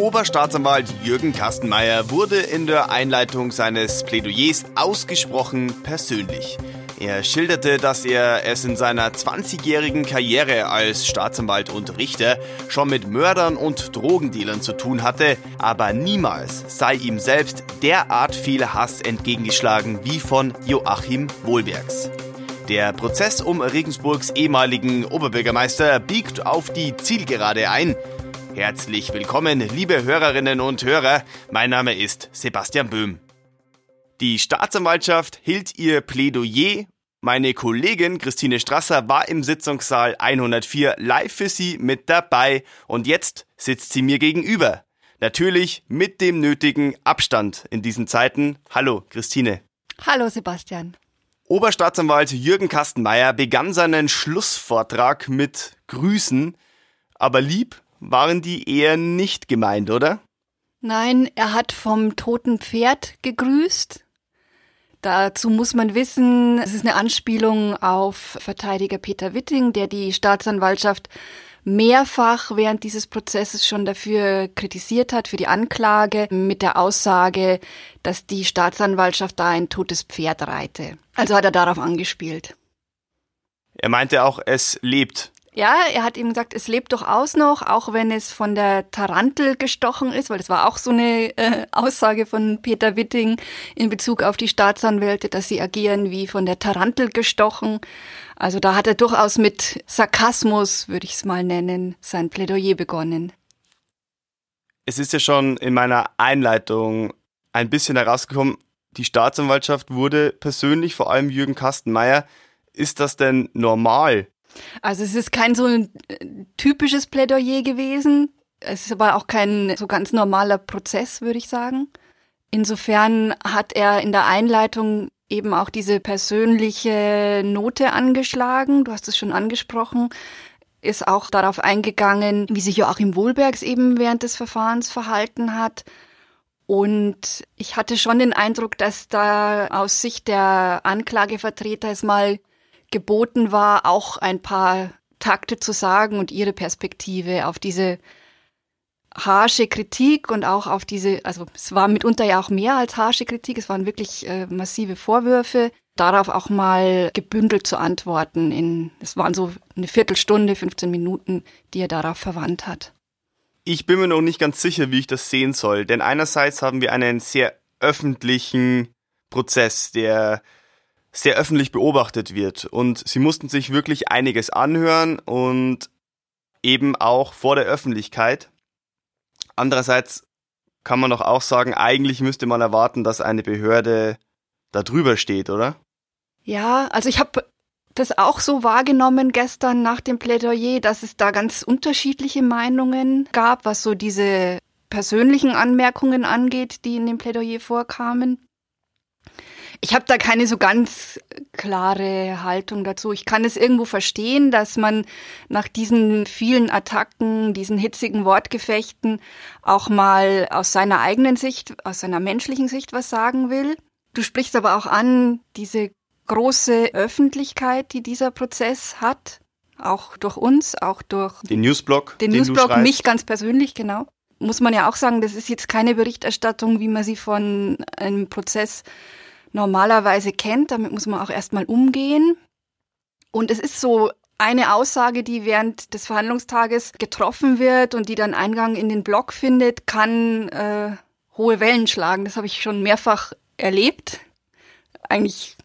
Oberstaatsanwalt Jürgen Kastenmeier wurde in der Einleitung seines Plädoyers ausgesprochen persönlich. Er schilderte, dass er es in seiner 20-jährigen Karriere als Staatsanwalt und Richter schon mit Mördern und Drogendealern zu tun hatte, aber niemals sei ihm selbst derart viel Hass entgegengeschlagen wie von Joachim Wohlbergs. Der Prozess um Regensburgs ehemaligen Oberbürgermeister biegt auf die Zielgerade ein. Herzlich willkommen, liebe Hörerinnen und Hörer. Mein Name ist Sebastian Böhm. Die Staatsanwaltschaft hielt ihr Plädoyer. Meine Kollegin Christine Strasser war im Sitzungssaal 104 live für Sie mit dabei und jetzt sitzt sie mir gegenüber. Natürlich mit dem nötigen Abstand in diesen Zeiten. Hallo, Christine. Hallo, Sebastian. Oberstaatsanwalt Jürgen Kastenmeier begann seinen Schlussvortrag mit Grüßen, aber lieb waren die eher nicht gemeint, oder? Nein, er hat vom toten Pferd gegrüßt. Dazu muss man wissen, es ist eine Anspielung auf Verteidiger Peter Witting, der die Staatsanwaltschaft mehrfach während dieses Prozesses schon dafür kritisiert hat, für die Anklage, mit der Aussage, dass die Staatsanwaltschaft da ein totes Pferd reite. Also hat er darauf angespielt. Er meinte auch, es lebt. Ja, er hat ihm gesagt, es lebt durchaus noch, auch wenn es von der Tarantel gestochen ist, weil das war auch so eine äh, Aussage von Peter Witting in Bezug auf die Staatsanwälte, dass sie agieren wie von der Tarantel gestochen. Also da hat er durchaus mit Sarkasmus, würde ich es mal nennen, sein Plädoyer begonnen. Es ist ja schon in meiner Einleitung ein bisschen herausgekommen, die Staatsanwaltschaft wurde persönlich, vor allem Jürgen Kastenmeier. Ist das denn normal? Also es ist kein so ein äh, typisches Plädoyer gewesen. Es aber auch kein so ganz normaler Prozess, würde ich sagen. Insofern hat er in der Einleitung eben auch diese persönliche Note angeschlagen. Du hast es schon angesprochen. Ist auch darauf eingegangen, wie sich Joachim Wohlbergs eben während des Verfahrens verhalten hat. Und ich hatte schon den Eindruck, dass da aus Sicht der Anklagevertreter es mal geboten war, auch ein paar Takte zu sagen und ihre Perspektive auf diese harsche Kritik und auch auf diese, also es war mitunter ja auch mehr als harsche Kritik, es waren wirklich äh, massive Vorwürfe, darauf auch mal gebündelt zu antworten. In, es waren so eine Viertelstunde, 15 Minuten, die er darauf verwandt hat. Ich bin mir noch nicht ganz sicher, wie ich das sehen soll, denn einerseits haben wir einen sehr öffentlichen Prozess, der sehr öffentlich beobachtet wird. Und sie mussten sich wirklich einiges anhören und eben auch vor der Öffentlichkeit. Andererseits kann man doch auch sagen, eigentlich müsste man erwarten, dass eine Behörde da drüber steht, oder? Ja, also ich habe das auch so wahrgenommen gestern nach dem Plädoyer, dass es da ganz unterschiedliche Meinungen gab, was so diese persönlichen Anmerkungen angeht, die in dem Plädoyer vorkamen. Ich habe da keine so ganz klare Haltung dazu. Ich kann es irgendwo verstehen, dass man nach diesen vielen Attacken, diesen hitzigen Wortgefechten auch mal aus seiner eigenen Sicht, aus seiner menschlichen Sicht was sagen will. Du sprichst aber auch an diese große Öffentlichkeit, die dieser Prozess hat, auch durch uns, auch durch den Newsblog, den, den Newsblog, mich ganz persönlich, genau. Muss man ja auch sagen, das ist jetzt keine Berichterstattung, wie man sie von einem Prozess normalerweise kennt. Damit muss man auch erstmal umgehen. Und es ist so eine Aussage, die während des Verhandlungstages getroffen wird und die dann Eingang in den Blog findet, kann äh, hohe Wellen schlagen. Das habe ich schon mehrfach erlebt. Eigentlich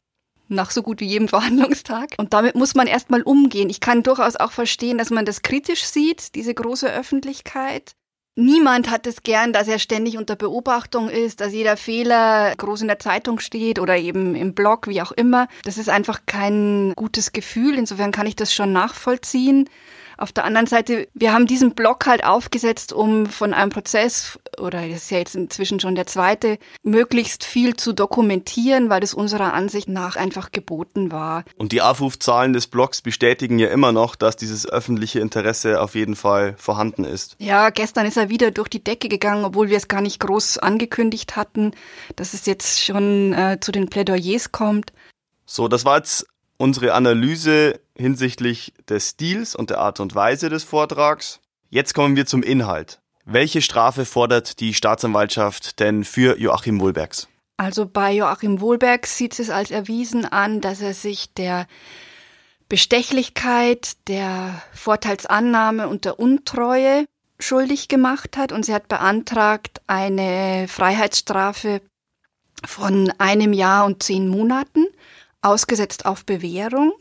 nach so gut wie jedem Verhandlungstag. Und damit muss man erstmal umgehen. Ich kann durchaus auch verstehen, dass man das kritisch sieht, diese große Öffentlichkeit. Niemand hat es gern, dass er ständig unter Beobachtung ist, dass jeder Fehler groß in der Zeitung steht oder eben im Blog, wie auch immer. Das ist einfach kein gutes Gefühl. Insofern kann ich das schon nachvollziehen. Auf der anderen Seite, wir haben diesen Block halt aufgesetzt, um von einem Prozess, oder das ist ja jetzt inzwischen schon der zweite, möglichst viel zu dokumentieren, weil das unserer Ansicht nach einfach geboten war. Und die Aufrufzahlen des Blogs bestätigen ja immer noch, dass dieses öffentliche Interesse auf jeden Fall vorhanden ist. Ja, gestern ist er wieder durch die Decke gegangen, obwohl wir es gar nicht groß angekündigt hatten, dass es jetzt schon äh, zu den Plädoyers kommt. So, das war jetzt unsere Analyse hinsichtlich des Stils und der Art und Weise des Vortrags. Jetzt kommen wir zum Inhalt. Welche Strafe fordert die Staatsanwaltschaft denn für Joachim Wohlbergs? Also bei Joachim Wohlbergs sieht es als erwiesen an, dass er sich der Bestechlichkeit, der Vorteilsannahme und der Untreue schuldig gemacht hat und sie hat beantragt eine Freiheitsstrafe von einem Jahr und zehn Monaten, ausgesetzt auf Bewährung.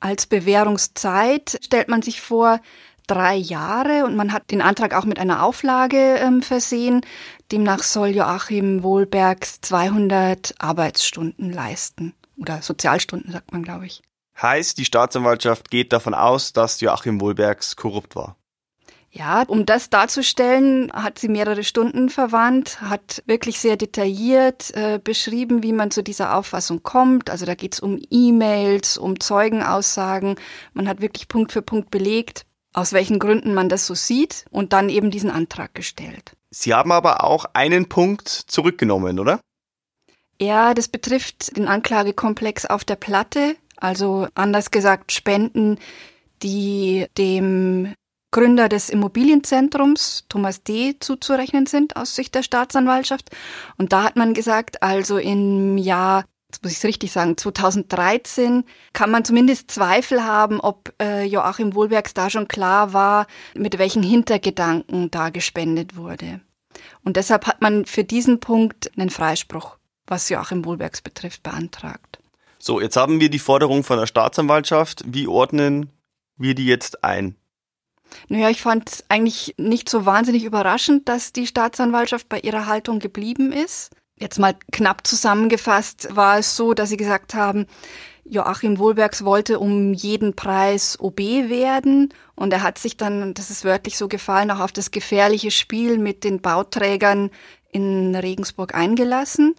Als Bewährungszeit stellt man sich vor drei Jahre und man hat den Antrag auch mit einer Auflage ähm, versehen. Demnach soll Joachim Wohlbergs 200 Arbeitsstunden leisten oder Sozialstunden, sagt man, glaube ich. Heißt, die Staatsanwaltschaft geht davon aus, dass Joachim Wohlbergs korrupt war. Ja, um das darzustellen, hat sie mehrere Stunden verwandt, hat wirklich sehr detailliert äh, beschrieben, wie man zu dieser Auffassung kommt. Also da geht es um E-Mails, um Zeugenaussagen. Man hat wirklich Punkt für Punkt belegt, aus welchen Gründen man das so sieht und dann eben diesen Antrag gestellt. Sie haben aber auch einen Punkt zurückgenommen, oder? Ja, das betrifft den Anklagekomplex auf der Platte, also anders gesagt Spenden, die dem Gründer des Immobilienzentrums, Thomas D., zuzurechnen sind aus Sicht der Staatsanwaltschaft. Und da hat man gesagt, also im Jahr jetzt muss ich es richtig sagen, 2013 kann man zumindest Zweifel haben, ob äh, Joachim Wohlbergs da schon klar war, mit welchen Hintergedanken da gespendet wurde. Und deshalb hat man für diesen Punkt einen Freispruch, was Joachim Wohlbergs betrifft, beantragt. So, jetzt haben wir die Forderung von der Staatsanwaltschaft. Wie ordnen wir die jetzt ein? Naja, ich fand es eigentlich nicht so wahnsinnig überraschend, dass die Staatsanwaltschaft bei ihrer Haltung geblieben ist. Jetzt mal knapp zusammengefasst war es so, dass sie gesagt haben, Joachim Wohlbergs wollte um jeden Preis OB werden und er hat sich dann, das ist wörtlich so gefallen, auch auf das gefährliche Spiel mit den Bauträgern in Regensburg eingelassen,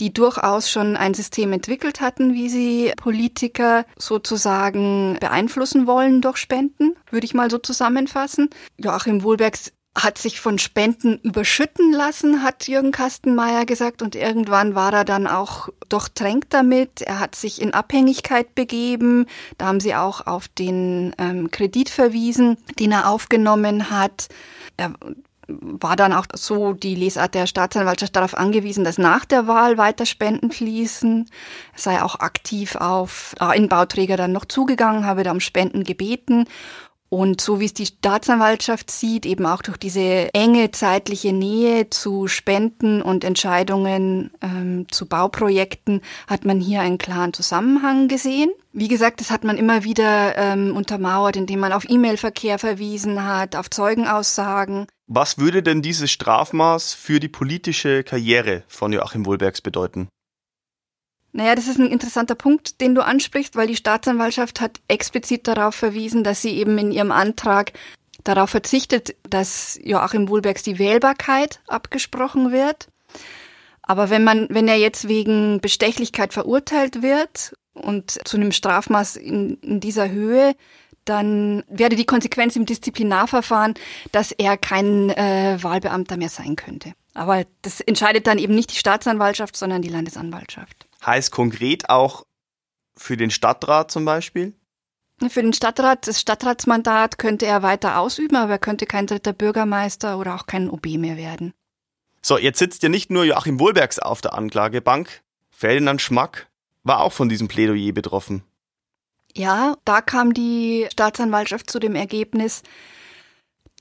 die durchaus schon ein System entwickelt hatten, wie sie Politiker sozusagen beeinflussen wollen durch Spenden, würde ich mal so zusammenfassen. Joachim Wohlbergs hat sich von Spenden überschütten lassen, hat Jürgen Kastenmeier gesagt, und irgendwann war er dann auch durchtränkt damit. Er hat sich in Abhängigkeit begeben. Da haben sie auch auf den ähm, Kredit verwiesen, den er aufgenommen hat. Er war dann auch so die Lesart der Staatsanwaltschaft darauf angewiesen, dass nach der Wahl weiter Spenden fließen. Er sei auch aktiv auf äh, in Bauträger dann noch zugegangen, habe da um Spenden gebeten und so wie es die Staatsanwaltschaft sieht, eben auch durch diese enge zeitliche Nähe zu Spenden und Entscheidungen ähm, zu Bauprojekten, hat man hier einen klaren Zusammenhang gesehen. Wie gesagt, das hat man immer wieder ähm, untermauert, indem man auf E-Mail-Verkehr verwiesen hat, auf Zeugenaussagen. Was würde denn dieses Strafmaß für die politische Karriere von Joachim Wohlbergs bedeuten? Naja, das ist ein interessanter Punkt, den du ansprichst, weil die Staatsanwaltschaft hat explizit darauf verwiesen, dass sie eben in ihrem Antrag darauf verzichtet, dass Joachim Wohlbergs die Wählbarkeit abgesprochen wird. Aber wenn man, wenn er jetzt wegen Bestechlichkeit verurteilt wird und zu einem Strafmaß in, in dieser Höhe, dann wäre die Konsequenz im Disziplinarverfahren, dass er kein äh, Wahlbeamter mehr sein könnte. Aber das entscheidet dann eben nicht die Staatsanwaltschaft, sondern die Landesanwaltschaft. Heißt konkret auch für den Stadtrat zum Beispiel? Für den Stadtrat, das Stadtratsmandat könnte er weiter ausüben, aber er könnte kein dritter Bürgermeister oder auch kein OB mehr werden. So, jetzt sitzt ja nicht nur Joachim Wohlbergs auf der Anklagebank. Ferdinand Schmack war auch von diesem Plädoyer betroffen. Ja, da kam die Staatsanwaltschaft zu dem Ergebnis,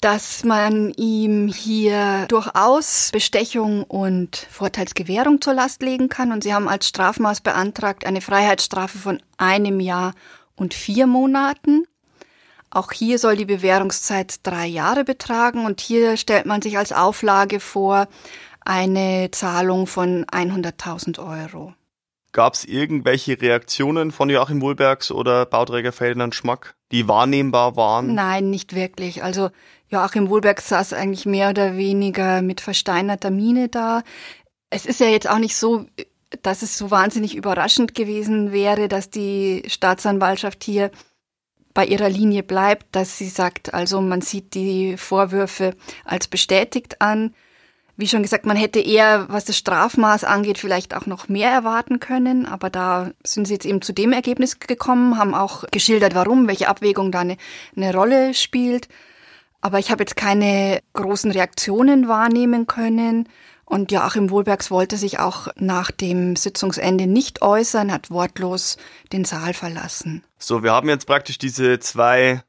dass man ihm hier durchaus Bestechung und Vorteilsgewährung zur Last legen kann. Und sie haben als Strafmaß beantragt eine Freiheitsstrafe von einem Jahr und vier Monaten. Auch hier soll die Bewährungszeit drei Jahre betragen und hier stellt man sich als Auflage vor eine Zahlung von 100.000 Euro. Gab es irgendwelche Reaktionen von Joachim Wohlbergs oder Bauträger Ferdinand Schmack, die wahrnehmbar waren? Nein, nicht wirklich. Also Joachim Wohlberg saß eigentlich mehr oder weniger mit versteinerter Miene da. Es ist ja jetzt auch nicht so, dass es so wahnsinnig überraschend gewesen wäre, dass die Staatsanwaltschaft hier bei ihrer Linie bleibt, dass sie sagt, also man sieht die Vorwürfe als bestätigt an. Wie schon gesagt, man hätte eher, was das Strafmaß angeht, vielleicht auch noch mehr erwarten können, aber da sind sie jetzt eben zu dem Ergebnis gekommen, haben auch geschildert, warum, welche Abwägung da eine, eine Rolle spielt. Aber ich habe jetzt keine großen Reaktionen wahrnehmen können. Und Joachim Wohlbergs wollte sich auch nach dem Sitzungsende nicht äußern, hat wortlos den Saal verlassen. So, wir haben jetzt praktisch diese zwei,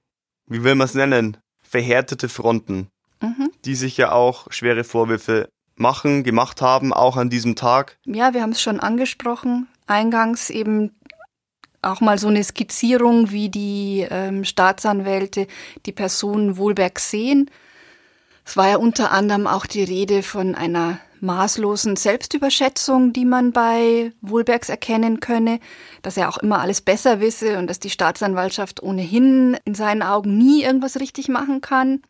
wie will man es nennen, verhärtete Fronten, mhm. die sich ja auch schwere Vorwürfe machen, gemacht haben, auch an diesem Tag. Ja, wir haben es schon angesprochen. Eingangs eben auch mal so eine Skizzierung, wie die ähm, Staatsanwälte die Person Wohlberg sehen. Es war ja unter anderem auch die Rede von einer maßlosen Selbstüberschätzung, die man bei Wohlbergs erkennen könne, dass er auch immer alles besser wisse und dass die Staatsanwaltschaft ohnehin in seinen Augen nie irgendwas richtig machen kann.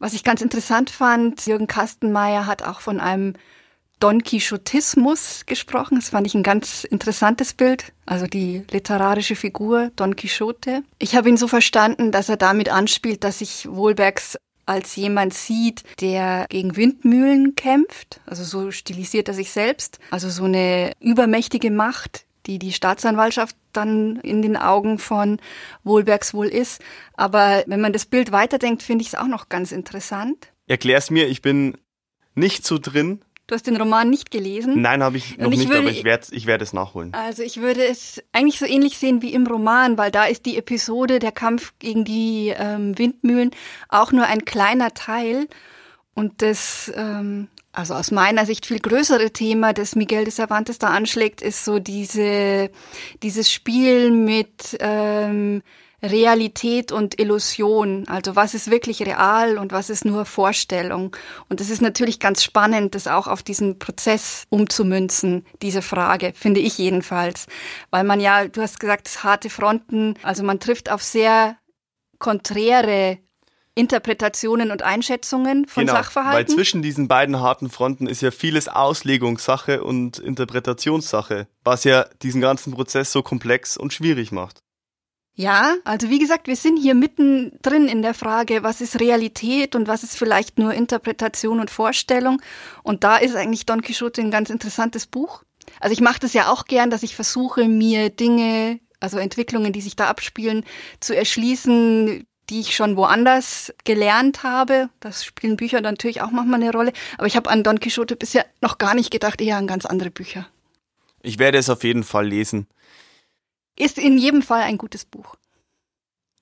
Was ich ganz interessant fand, Jürgen Kastenmeier hat auch von einem Don Quixotismus gesprochen. Das fand ich ein ganz interessantes Bild, also die literarische Figur Don Quixote. Ich habe ihn so verstanden, dass er damit anspielt, dass sich Wohlbergs als jemand sieht, der gegen Windmühlen kämpft. Also so stilisiert er sich selbst. Also so eine übermächtige Macht, die die Staatsanwaltschaft dann in den Augen von Wohlbergs wohl ist. Aber wenn man das Bild weiterdenkt, finde ich es auch noch ganz interessant. Erklär's mir, ich bin nicht so drin. Du hast den Roman nicht gelesen? Nein, habe ich noch ich nicht, würde, aber ich werde ich werd es nachholen. Also ich würde es eigentlich so ähnlich sehen wie im Roman, weil da ist die Episode der Kampf gegen die ähm, Windmühlen auch nur ein kleiner Teil. Und das, ähm, also aus meiner Sicht viel größere Thema, das Miguel de Cervantes da anschlägt, ist so diese, dieses Spiel mit ähm, Realität und Illusion. Also was ist wirklich real und was ist nur Vorstellung. Und es ist natürlich ganz spannend, das auch auf diesen Prozess umzumünzen, diese Frage, finde ich jedenfalls. Weil man ja, du hast gesagt, harte Fronten, also man trifft auf sehr konträre Interpretationen und Einschätzungen von genau, Sachverhalten. Weil zwischen diesen beiden harten Fronten ist ja vieles Auslegungssache und Interpretationssache, was ja diesen ganzen Prozess so komplex und schwierig macht. Ja, also wie gesagt, wir sind hier mittendrin in der Frage, was ist Realität und was ist vielleicht nur Interpretation und Vorstellung. Und da ist eigentlich Don Quixote ein ganz interessantes Buch. Also ich mache das ja auch gern, dass ich versuche, mir Dinge, also Entwicklungen, die sich da abspielen, zu erschließen, die ich schon woanders gelernt habe. Das spielen Bücher natürlich auch manchmal eine Rolle. Aber ich habe an Don Quixote bisher noch gar nicht gedacht, eher an ganz andere Bücher. Ich werde es auf jeden Fall lesen. Ist in jedem Fall ein gutes Buch.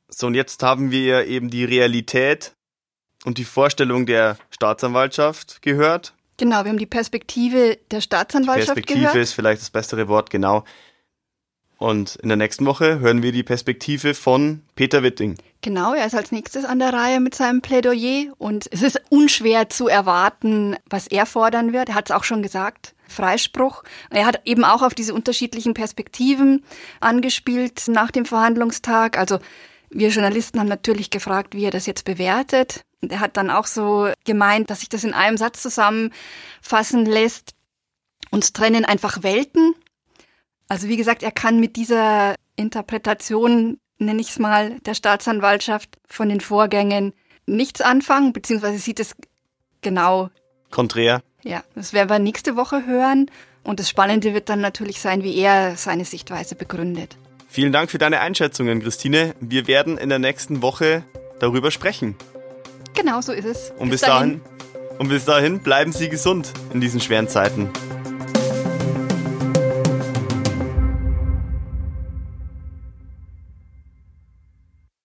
So, und jetzt haben wir eben die Realität und die Vorstellung der Staatsanwaltschaft gehört. Genau, wir haben die Perspektive der Staatsanwaltschaft die Perspektive gehört. ist vielleicht das bessere Wort, genau. Und in der nächsten Woche hören wir die Perspektive von Peter Witting. Genau, er ist als nächstes an der Reihe mit seinem Plädoyer und es ist unschwer zu erwarten, was er fordern wird. Er hat es auch schon gesagt. Freispruch. Er hat eben auch auf diese unterschiedlichen Perspektiven angespielt nach dem Verhandlungstag. Also wir Journalisten haben natürlich gefragt, wie er das jetzt bewertet. Und er hat dann auch so gemeint, dass sich das in einem Satz zusammenfassen lässt. Uns trennen einfach Welten. Also wie gesagt, er kann mit dieser Interpretation, nenne ich es mal, der Staatsanwaltschaft von den Vorgängen nichts anfangen, beziehungsweise sieht es genau konträr. Ja, das werden wir nächste Woche hören. Und das Spannende wird dann natürlich sein, wie er seine Sichtweise begründet. Vielen Dank für deine Einschätzungen, Christine. Wir werden in der nächsten Woche darüber sprechen. Genau so ist es. Und bis, bis dahin. dahin. Und bis dahin bleiben Sie gesund in diesen schweren Zeiten.